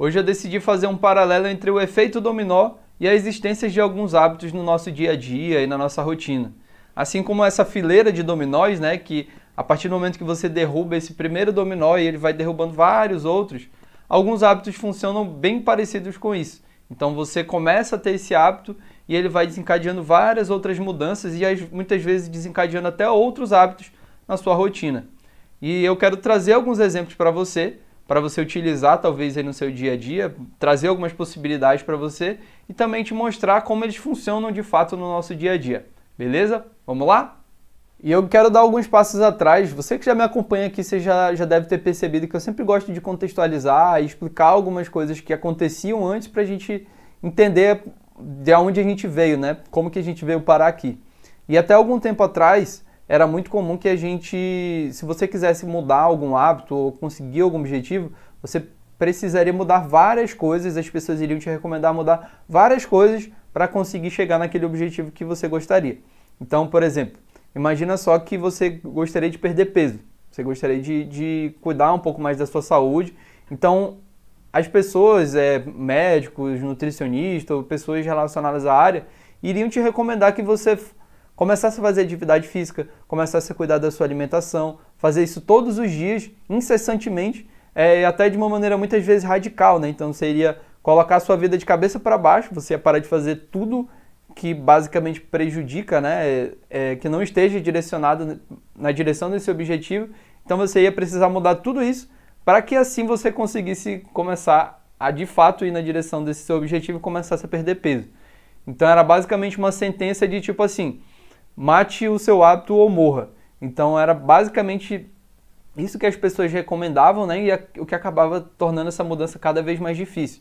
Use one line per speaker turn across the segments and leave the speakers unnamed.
Hoje eu decidi fazer um paralelo entre o efeito dominó e a existência de alguns hábitos no nosso dia a dia e na nossa rotina. Assim como essa fileira de dominóis, né, que a partir do momento que você derruba esse primeiro dominó e ele vai derrubando vários outros, alguns hábitos funcionam bem parecidos com isso. Então você começa a ter esse hábito e ele vai desencadeando várias outras mudanças e muitas vezes desencadeando até outros hábitos na sua rotina. E eu quero trazer alguns exemplos para você, para você utilizar talvez aí no seu dia a dia, trazer algumas possibilidades para você e também te mostrar como eles funcionam de fato no nosso dia a dia. Beleza? Vamos lá? E eu quero dar alguns passos atrás. Você que já me acompanha aqui, você já, já deve ter percebido que eu sempre gosto de contextualizar e explicar algumas coisas que aconteciam antes para a gente entender de onde a gente veio, né? Como que a gente veio parar aqui. E até algum tempo atrás, era muito comum que a gente, se você quisesse mudar algum hábito ou conseguir algum objetivo, você precisaria mudar várias coisas, as pessoas iriam te recomendar mudar várias coisas para conseguir chegar naquele objetivo que você gostaria. Então, por exemplo, imagina só que você gostaria de perder peso, você gostaria de, de cuidar um pouco mais da sua saúde. Então, as pessoas, é, médicos, nutricionistas pessoas relacionadas à área, iriam te recomendar que você começasse a fazer atividade física, começasse a cuidar da sua alimentação, fazer isso todos os dias, incessantemente, é, até de uma maneira muitas vezes radical, né? Então seria colocar a sua vida de cabeça para baixo, você ia parar de fazer tudo que basicamente prejudica, né? É, é, que não esteja direcionado na direção desse objetivo. Então você ia precisar mudar tudo isso para que assim você conseguisse começar a de fato ir na direção desse seu objetivo e começasse a perder peso. Então era basicamente uma sentença de tipo assim: mate o seu hábito ou morra. Então era basicamente isso que as pessoas recomendavam, né? E o que acabava tornando essa mudança cada vez mais difícil.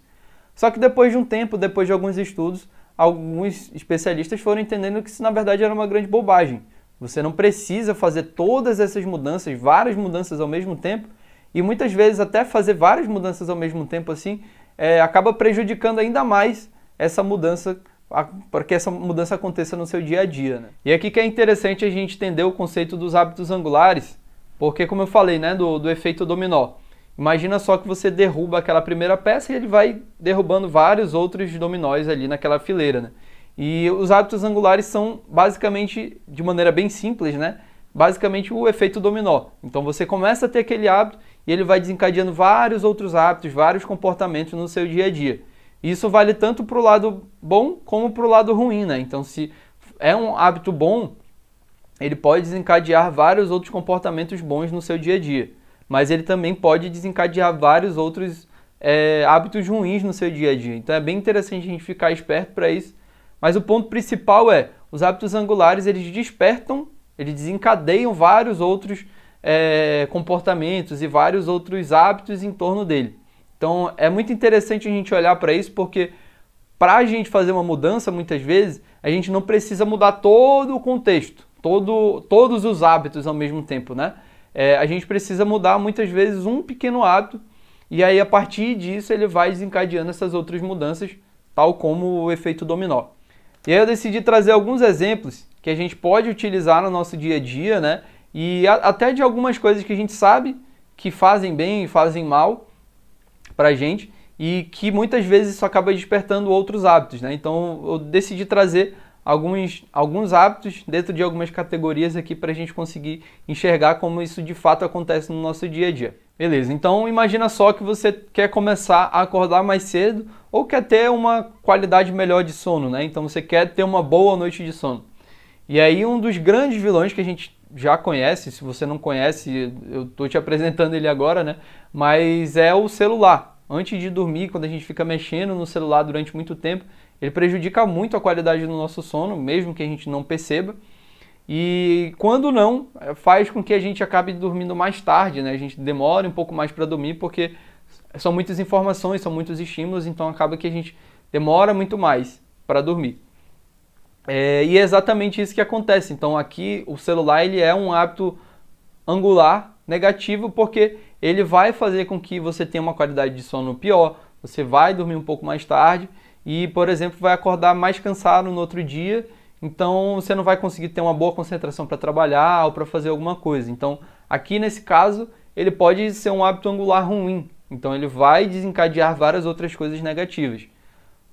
Só que depois de um tempo, depois de alguns estudos, alguns especialistas foram entendendo que isso na verdade era uma grande bobagem. Você não precisa fazer todas essas mudanças, várias mudanças ao mesmo tempo, e muitas vezes até fazer várias mudanças ao mesmo tempo assim, é, acaba prejudicando ainda mais essa mudança para que essa mudança aconteça no seu dia a dia. Né? E aqui que é interessante a gente entender o conceito dos hábitos angulares, porque como eu falei, né, do, do efeito dominó. Imagina só que você derruba aquela primeira peça e ele vai derrubando vários outros dominóis ali naquela fileira. Né? E os hábitos angulares são basicamente, de maneira bem simples, né? basicamente o efeito dominó. Então você começa a ter aquele hábito e ele vai desencadeando vários outros hábitos, vários comportamentos no seu dia a dia. Isso vale tanto para o lado bom como para o lado ruim, né? Então, se é um hábito bom, ele pode desencadear vários outros comportamentos bons no seu dia a dia. Mas ele também pode desencadear vários outros é, hábitos ruins no seu dia a dia. Então é bem interessante a gente ficar esperto para isso. Mas o ponto principal é, os hábitos angulares, eles despertam, eles desencadeiam vários outros é, comportamentos e vários outros hábitos em torno dele. Então é muito interessante a gente olhar para isso porque para a gente fazer uma mudança, muitas vezes, a gente não precisa mudar todo o contexto, todo, todos os hábitos ao mesmo tempo, né? É, a gente precisa mudar muitas vezes um pequeno hábito e aí a partir disso ele vai desencadeando essas outras mudanças, tal como o efeito dominó. E aí eu decidi trazer alguns exemplos que a gente pode utilizar no nosso dia a dia, né? E a, até de algumas coisas que a gente sabe que fazem bem e fazem mal, para a gente e que muitas vezes isso acaba despertando outros hábitos. Né? Então eu decidi trazer alguns, alguns hábitos dentro de algumas categorias aqui para a gente conseguir enxergar como isso de fato acontece no nosso dia a dia. Beleza, então imagina só que você quer começar a acordar mais cedo ou quer ter uma qualidade melhor de sono, né? Então você quer ter uma boa noite de sono. E aí um dos grandes vilões que a gente já conhece, se você não conhece, eu estou te apresentando ele agora, né? Mas é o celular. Antes de dormir, quando a gente fica mexendo no celular durante muito tempo, ele prejudica muito a qualidade do nosso sono, mesmo que a gente não perceba. E quando não, faz com que a gente acabe dormindo mais tarde, né? A gente demora um pouco mais para dormir porque são muitas informações, são muitos estímulos, então acaba que a gente demora muito mais para dormir. É, e é exatamente isso que acontece. Então aqui o celular ele é um hábito angular negativo porque ele vai fazer com que você tenha uma qualidade de sono pior, você vai dormir um pouco mais tarde e, por exemplo, vai acordar mais cansado no outro dia, então você não vai conseguir ter uma boa concentração para trabalhar ou para fazer alguma coisa. Então, aqui nesse caso, ele pode ser um hábito angular ruim, Então ele vai desencadear várias outras coisas negativas.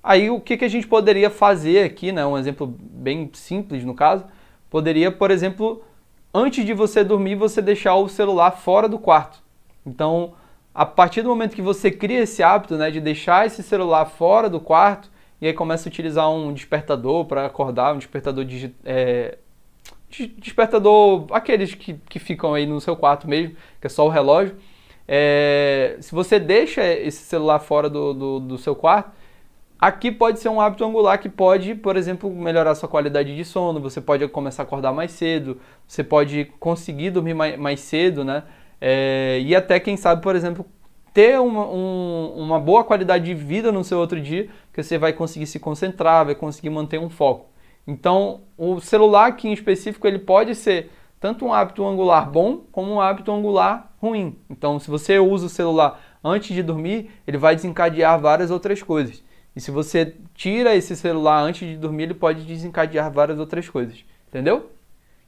Aí o que, que a gente poderia fazer aqui, né? Um exemplo bem simples no caso, poderia, por exemplo, antes de você dormir, você deixar o celular fora do quarto. Então, a partir do momento que você cria esse hábito, né, de deixar esse celular fora do quarto e aí começa a utilizar um despertador para acordar, um despertador de, é, despertador, aqueles que, que ficam aí no seu quarto mesmo, que é só o relógio. É, se você deixa esse celular fora do, do, do seu quarto, Aqui pode ser um hábito angular que pode, por exemplo, melhorar sua qualidade de sono, você pode começar a acordar mais cedo, você pode conseguir dormir mais, mais cedo, né? É, e até, quem sabe, por exemplo, ter uma, um, uma boa qualidade de vida no seu outro dia, que você vai conseguir se concentrar, vai conseguir manter um foco. Então, o celular aqui em específico, ele pode ser tanto um hábito angular bom, como um hábito angular ruim. Então, se você usa o celular antes de dormir, ele vai desencadear várias outras coisas. E se você tira esse celular antes de dormir, ele pode desencadear várias outras coisas. Entendeu?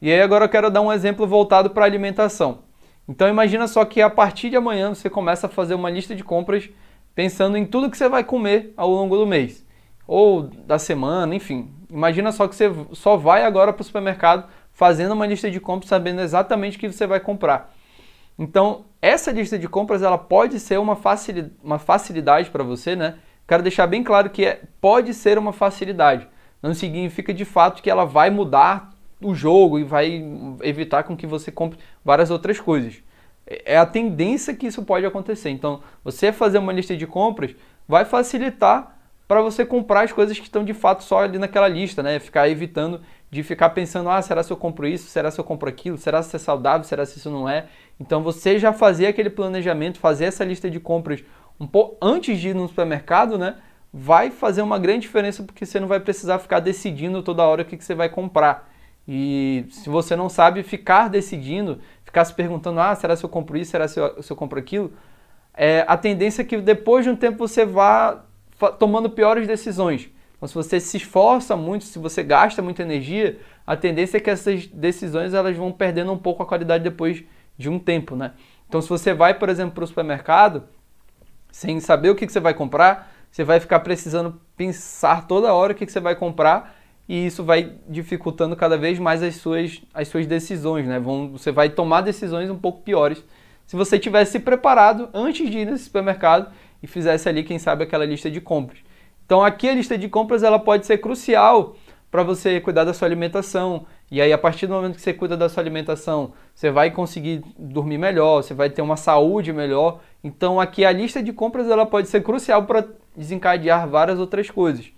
E aí agora eu quero dar um exemplo voltado para alimentação. Então imagina só que a partir de amanhã você começa a fazer uma lista de compras pensando em tudo que você vai comer ao longo do mês ou da semana, enfim. Imagina só que você só vai agora para o supermercado fazendo uma lista de compras sabendo exatamente o que você vai comprar. Então, essa lista de compras ela pode ser uma facilidade para você, né? Quero deixar bem claro que é, pode ser uma facilidade. Não significa de fato que ela vai mudar o jogo e vai evitar com que você compre várias outras coisas. É a tendência que isso pode acontecer. Então, você fazer uma lista de compras vai facilitar para você comprar as coisas que estão de fato só ali naquela lista, né? Ficar evitando de ficar pensando, ah, será se eu compro isso? Será se eu compro aquilo? Será se é saudável? Será se isso não é? Então, você já fazer aquele planejamento, fazer essa lista de compras um pouco antes de ir no supermercado, né? Vai fazer uma grande diferença porque você não vai precisar ficar decidindo toda hora o que, que você vai comprar. E se você não sabe ficar decidindo, ficar se perguntando, ah, será se eu compro isso, será se eu, se eu compro aquilo, é, a tendência é que depois de um tempo você vá tomando piores decisões. Então, se você se esforça muito, se você gasta muita energia, a tendência é que essas decisões elas vão perdendo um pouco a qualidade depois de um tempo, né? Então, se você vai, por exemplo, para o supermercado, sem saber o que, que você vai comprar, você vai ficar precisando pensar toda hora o que, que você vai comprar e isso vai dificultando cada vez mais as suas, as suas decisões, né? Vão, você vai tomar decisões um pouco piores se você tivesse se preparado antes de ir nesse supermercado e fizesse ali, quem sabe, aquela lista de compras. Então aqui a lista de compras ela pode ser crucial para você cuidar da sua alimentação. E aí, a partir do momento que você cuida da sua alimentação, você vai conseguir dormir melhor, você vai ter uma saúde melhor. Então, aqui a lista de compras ela pode ser crucial para desencadear várias outras coisas.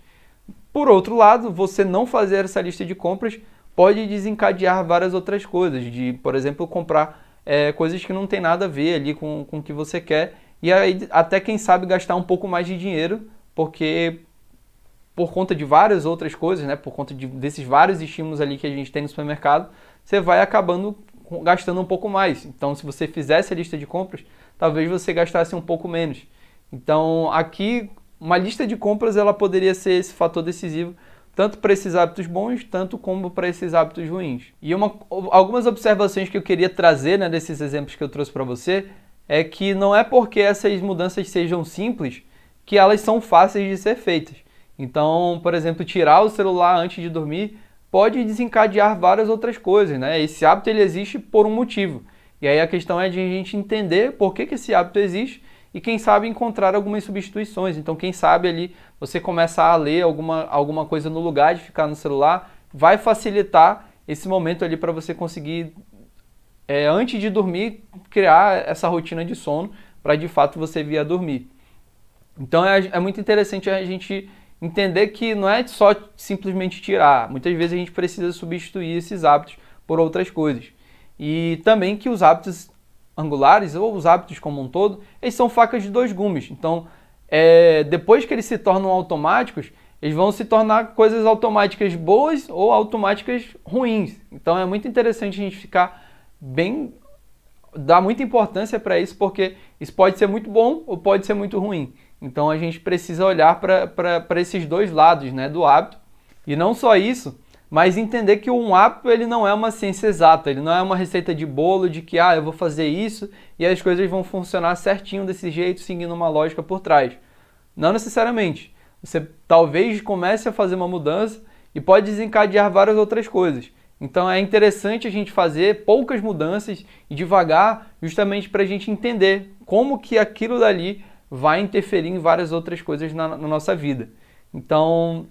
Por outro lado, você não fazer essa lista de compras pode desencadear várias outras coisas, de, por exemplo, comprar é, coisas que não tem nada a ver ali com, com o que você quer. E aí, até quem sabe gastar um pouco mais de dinheiro, porque por conta de várias outras coisas, né, por conta de, desses vários estímulos ali que a gente tem no supermercado, você vai acabando gastando um pouco mais. Então, se você fizesse a lista de compras, talvez você gastasse um pouco menos. Então, aqui, uma lista de compras ela poderia ser esse fator decisivo tanto para esses hábitos bons, tanto como para esses hábitos ruins. E uma, algumas observações que eu queria trazer né, desses exemplos que eu trouxe para você é que não é porque essas mudanças sejam simples que elas são fáceis de ser feitas. Então, por exemplo, tirar o celular antes de dormir pode desencadear várias outras coisas, né? Esse hábito ele existe por um motivo. E aí a questão é de a gente entender por que, que esse hábito existe e quem sabe encontrar algumas substituições. Então, quem sabe ali você começar a ler alguma, alguma coisa no lugar de ficar no celular, vai facilitar esse momento ali para você conseguir, é, antes de dormir, criar essa rotina de sono para de fato você vir a dormir. Então é, é muito interessante a gente entender que não é só simplesmente tirar. Muitas vezes a gente precisa substituir esses hábitos por outras coisas. E também que os hábitos angulares, ou os hábitos como um todo, eles são facas de dois gumes. Então, é, depois que eles se tornam automáticos, eles vão se tornar coisas automáticas boas ou automáticas ruins. Então é muito interessante a gente ficar bem. dar muita importância para isso, porque isso pode ser muito bom ou pode ser muito ruim. Então a gente precisa olhar para esses dois lados né, do hábito. E não só isso, mas entender que um hábito ele não é uma ciência exata, ele não é uma receita de bolo de que ah, eu vou fazer isso e as coisas vão funcionar certinho desse jeito, seguindo uma lógica por trás. Não necessariamente. Você talvez comece a fazer uma mudança e pode desencadear várias outras coisas. Então é interessante a gente fazer poucas mudanças e devagar, justamente para a gente entender como que aquilo dali vai interferir em várias outras coisas na, na nossa vida. Então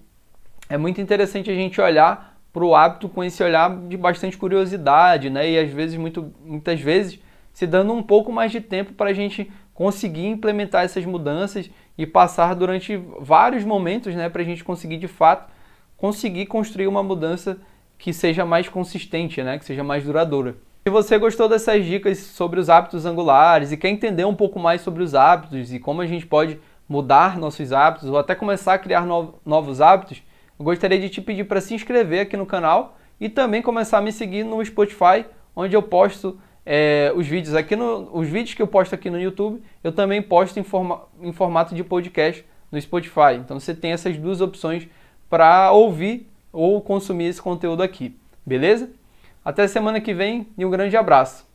é muito interessante a gente olhar para o hábito com esse olhar de bastante curiosidade, né? E às vezes, muito, muitas vezes, se dando um pouco mais de tempo para a gente conseguir implementar essas mudanças e passar durante vários momentos, né? Para a gente conseguir de fato conseguir construir uma mudança que seja mais consistente, né? Que seja mais duradoura. Se você gostou dessas dicas sobre os hábitos angulares e quer entender um pouco mais sobre os hábitos e como a gente pode mudar nossos hábitos ou até começar a criar novos hábitos, eu gostaria de te pedir para se inscrever aqui no canal e também começar a me seguir no Spotify, onde eu posto é, os vídeos aqui no, os vídeos que eu posto aqui no YouTube, eu também posto em, forma, em formato de podcast no Spotify. Então você tem essas duas opções para ouvir ou consumir esse conteúdo aqui, beleza? Até semana que vem e um grande abraço.